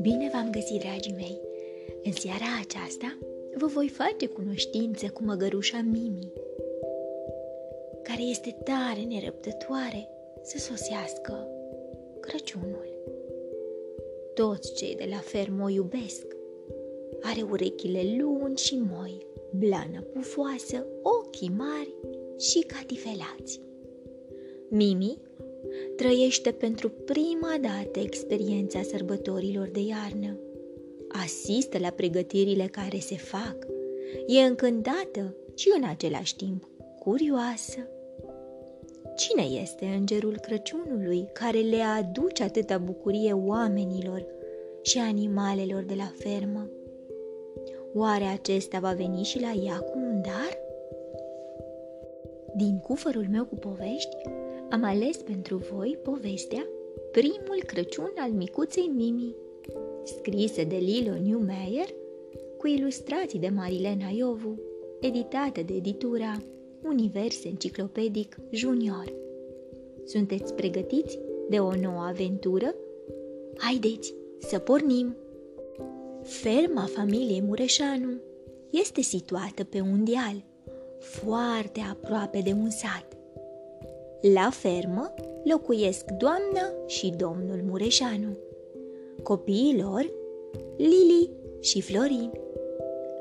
Bine v-am găsit, dragii mei! În seara aceasta vă voi face cunoștință cu măgărușa Mimi, care este tare nerăbdătoare să sosească Crăciunul. Toți cei de la fermă o iubesc. Are urechile lungi și moi, blană pufoasă, ochii mari și catifelați. Mimi trăiește pentru prima dată experiența sărbătorilor de iarnă. Asistă la pregătirile care se fac. E încântată și în același timp curioasă. Cine este îngerul Crăciunului care le aduce atâta bucurie oamenilor și animalelor de la fermă? Oare acesta va veni și la ea cu un dar? Din cufărul meu cu povești am ales pentru voi povestea Primul Crăciun al micuței Mimi, scrisă de Lilo Newmeyer, cu ilustrații de Marilena Iovu, editată de editura Univers Enciclopedic Junior. Sunteți pregătiți de o nouă aventură? Haideți să pornim! Ferma familiei Mureșanu este situată pe un deal, foarte aproape de un sat. La fermă locuiesc doamna și domnul Mureșanu. Copiii lor, Lili și Florin,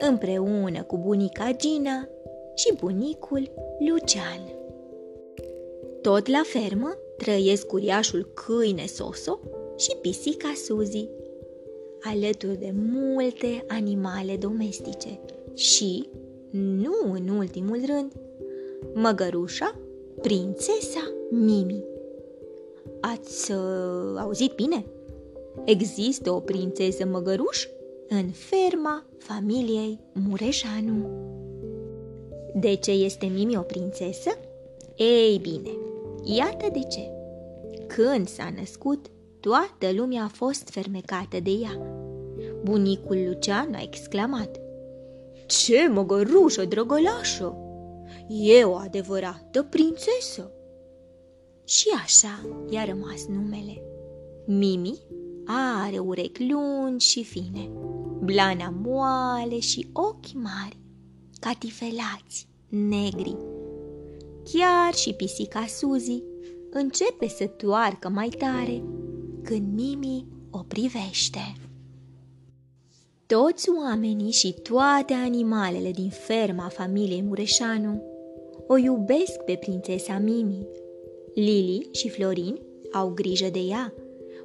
împreună cu bunica Gina și bunicul Lucian. Tot la fermă trăiesc uriașul câine Soso și pisica Suzy, alături de multe animale domestice și, nu în ultimul rând, măgărușa Prințesa Mimi. Ați uh, auzit bine? Există o prințesă măgăruș în ferma familiei Mureșanu. De ce este Mimi o prințesă? Ei bine, iată de ce. Când s-a născut, toată lumea a fost fermecată de ea. Bunicul Lucian a exclamat. Ce măgărușă drăgălașă! E o adevărată prințesă. Și așa i-a rămas numele. Mimi are urechi lungi și fine, blana moale și ochi mari, catifelați, negri. Chiar și pisica Suzy începe să toarcă mai tare când Mimi o privește. Toți oamenii și toate animalele din ferma familiei Mureșanu o iubesc pe prințesa Mimi. Lili și Florin au grijă de ea.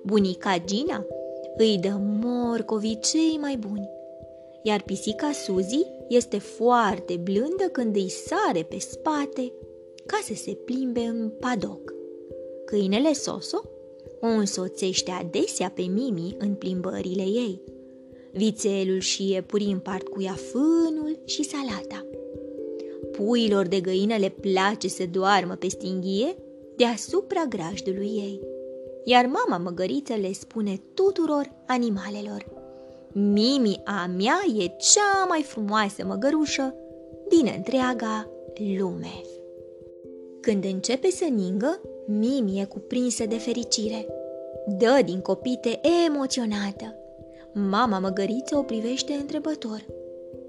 Bunica Gina îi dă morcovii cei mai buni. Iar pisica Suzy este foarte blândă când îi sare pe spate ca să se plimbe în padoc. Câinele Soso o însoțește adesea pe Mimi în plimbările ei. Vițelul și iepurii împart cu ea fânul și salata. Puilor de găină le place să doarmă pe stinghie deasupra grajdului ei. Iar mama măgăriță le spune tuturor animalelor Mimi a mea e cea mai frumoasă măgărușă din întreaga lume. Când începe să ningă, Mimi e cuprinsă de fericire. Dă din copite emoționată. Mama măgăriță o privește întrebător,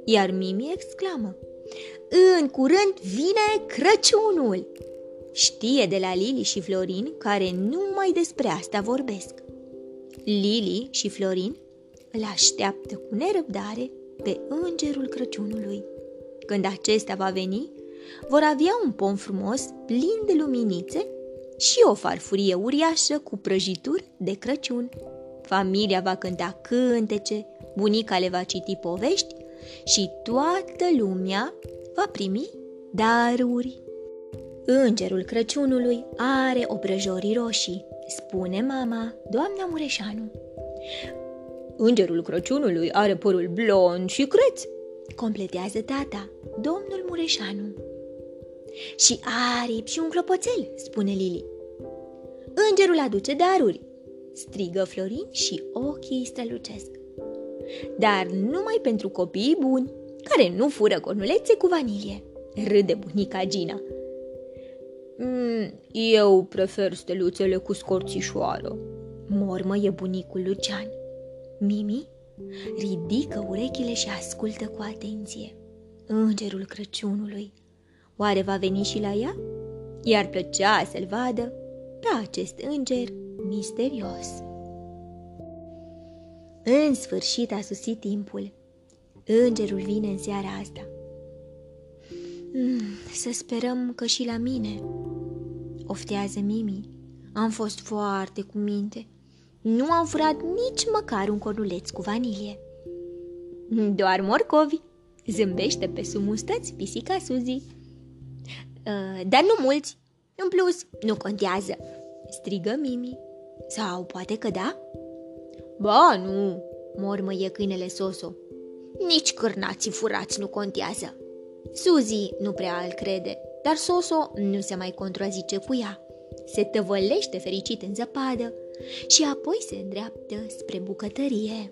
iar Mimi exclamă în curând vine Crăciunul! Știe de la Lili și Florin care numai despre asta vorbesc. Lili și Florin îl așteaptă cu nerăbdare pe îngerul Crăciunului. Când acesta va veni, vor avea un pom frumos plin de luminițe și o farfurie uriașă cu prăjituri de Crăciun. Familia va cânta cântece, bunica le va citi povești și toată lumea va primi daruri. Îngerul Crăciunului are obrăjorii roșii, spune mama, doamna Mureșanu. Îngerul Crăciunului are părul blond și creț, completează tata, domnul Mureșanu. Și aripi și un clopoțel, spune Lili. Îngerul aduce daruri, strigă Florin și ochii îi strălucesc. Dar numai pentru copiii buni, care nu fură cornulețe cu vanilie, râde bunica Gina. Mm, eu prefer steluțele cu scorțișoară, mormăie bunicul Lucian. Mimi ridică urechile și ascultă cu atenție. Îngerul Crăciunului. Oare va veni și la ea? Iar plăcea să-l vadă pe acest înger misterios. În sfârșit a susit timpul. Îngerul vine în seara asta. Mm, să sperăm că și la mine, oftează Mimi. Am fost foarte cu minte. Nu am furat nici măcar un cornuleț cu vanilie. Doar morcovi, zâmbește pe sumustăți pisica Suzy. Uh, dar nu mulți. În plus, nu contează, strigă Mimi. Sau poate că da? Ba, nu, mormăie câinele Soso. Nici cârnații furați nu contează. Suzy nu prea îl crede, dar Soso nu se mai contrazice cu ea. Se tăvălește fericit în zăpadă și apoi se îndreaptă spre bucătărie.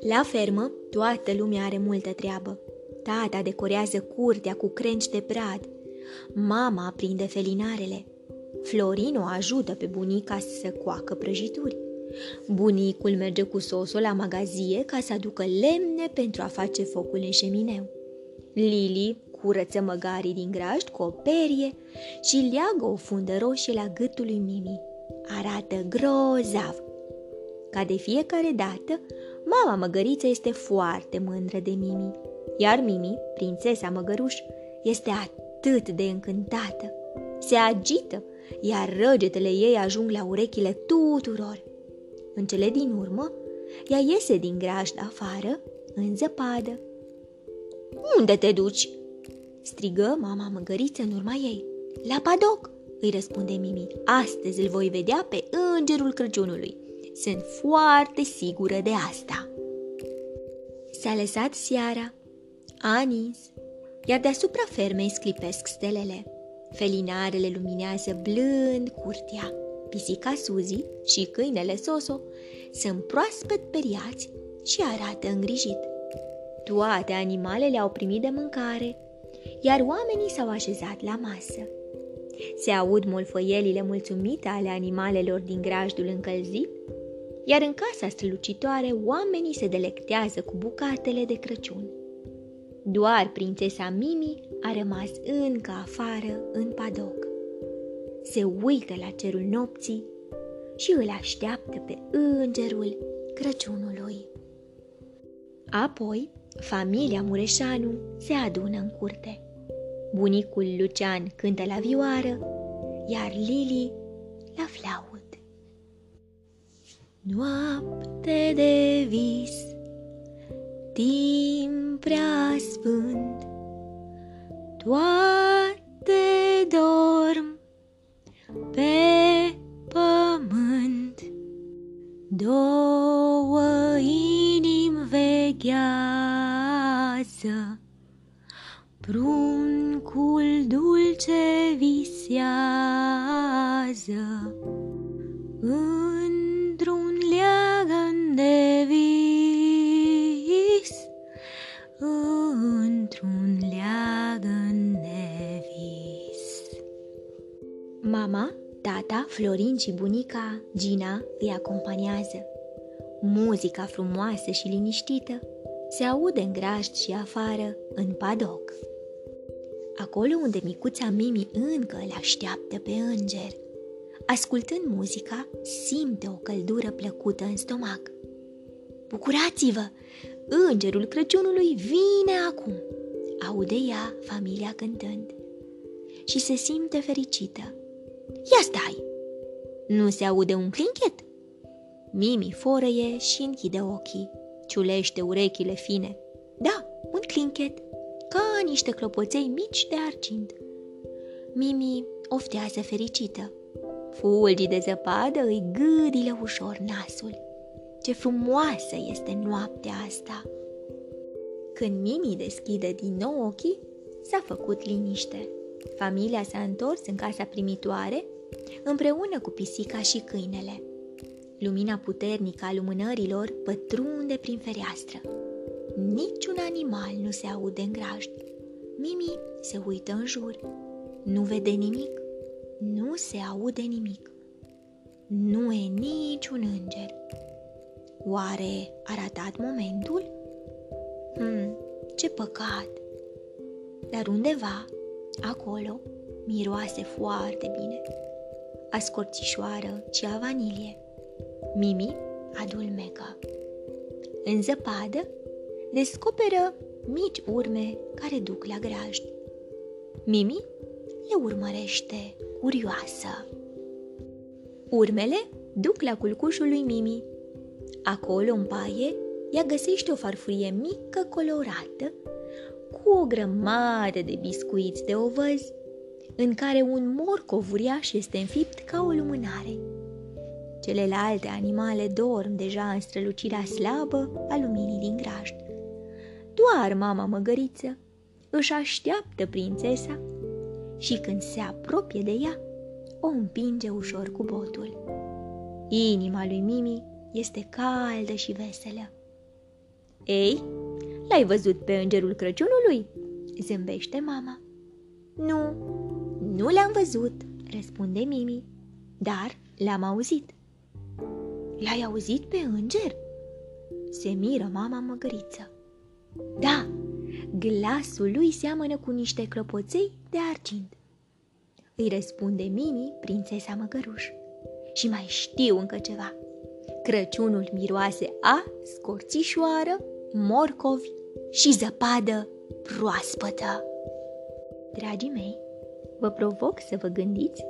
La fermă, toată lumea are multă treabă. Tata decorează curtea cu crenci de brad. Mama aprinde felinarele. Florino ajută pe bunica să coacă prăjituri. Bunicul merge cu sosul la magazie ca să aducă lemne pentru a face focul în șemineu. Lili curăță măgarii din grajd cu o perie și leagă o fundă roșie la gâtul lui Mimi. Arată grozav. Ca de fiecare dată, mama măgăriță este foarte mândră de Mimi, iar Mimi, prințesa măgăruș, este atât de încântată. Se agită, iar răgetele ei ajung la urechile tuturor. În cele din urmă, ea iese din grajd afară, în zăpadă. Unde te duci?" strigă mama măgăriță în urma ei. La padoc, îi răspunde Mimi. Astăzi îl voi vedea pe îngerul Crăciunului. Sunt foarte sigură de asta. S-a lăsat seara, a nins, iar deasupra fermei sclipesc stelele. Felinarele luminează blând curtea. Pisica Suzy și câinele Soso sunt proaspăt periați și arată îngrijit. Toate animalele au primit de mâncare, iar oamenii s-au așezat la masă. Se aud molfăielile mulțumite ale animalelor din grajdul încălzit, iar în casa strălucitoare oamenii se delectează cu bucatele de Crăciun. Doar prințesa Mimi a rămas încă afară în padoc. Se uită la cerul nopții și îl așteaptă pe îngerul Crăciunului. Apoi, familia Mureșanu se adună în curte. Bunicul Lucian cântă la vioară, iar Lili la flaut. Noapte de vis, timp prea sfânt, toate dorm pe pământ. Două Mama, tata, Florin și bunica, Gina, îi acompaniază. Muzica frumoasă și liniștită se aude în grajd și afară, în padoc. Acolo unde micuța Mimi încă îl așteaptă pe înger. Ascultând muzica, simte o căldură plăcută în stomac. Bucurați-vă! Îngerul Crăciunului vine acum! Aude ea familia cântând. Și se simte fericită. Ia stai! Nu se aude un clinchet? Mimi forăie și închide ochii ciulește urechile fine. Da, un clinchet, ca niște clopoței mici de argint. Mimi oftează fericită. Fulgii de zăpadă îi gâdile ușor nasul. Ce frumoasă este noaptea asta! Când Mimi deschide din nou ochii, s-a făcut liniște. Familia s-a întors în casa primitoare, împreună cu pisica și câinele. Lumina puternică a lumânărilor pătrunde prin fereastră. Niciun animal nu se aude în grajd. Mimi se uită în jur. Nu vede nimic. Nu se aude nimic. Nu e niciun înger. Oare a ratat momentul? Hmm, ce păcat! Dar undeva, acolo, miroase foarte bine. A scorțișoară și a vanilie. Mimi adulmecă. În zăpadă, descoperă mici urme care duc la grajd. Mimi le urmărește curioasă. Urmele duc la culcușul lui Mimi. Acolo, în paie, ea găsește o farfurie mică colorată cu o grămadă de biscuiți de ovăz în care un morcov uriaș este înfipt ca o lumânare. Celelalte animale dorm deja în strălucirea slabă a luminii din grajd. Doar mama măgăriță își așteaptă prințesa și când se apropie de ea, o împinge ușor cu botul. Inima lui Mimi este caldă și veselă. Ei, l-ai văzut pe îngerul Crăciunului?" zâmbește mama. Nu, nu l-am văzut, răspunde Mimi, dar l-am auzit. L-ai auzit pe înger? Se miră mama măgăriță. Da, glasul lui seamănă cu niște clopoței de argint. Îi răspunde Mimi, prințesa măgăruș. Și mai știu încă ceva. Crăciunul miroase a scorțișoară, morcovi și zăpadă proaspătă. Dragii mei, vă provoc să vă gândiți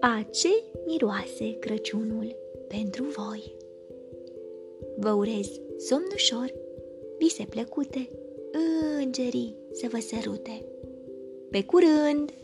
a ce miroase Crăciunul pentru voi. Vă urez somn ușor, vise plăcute, îngerii să vă sărute. Pe curând!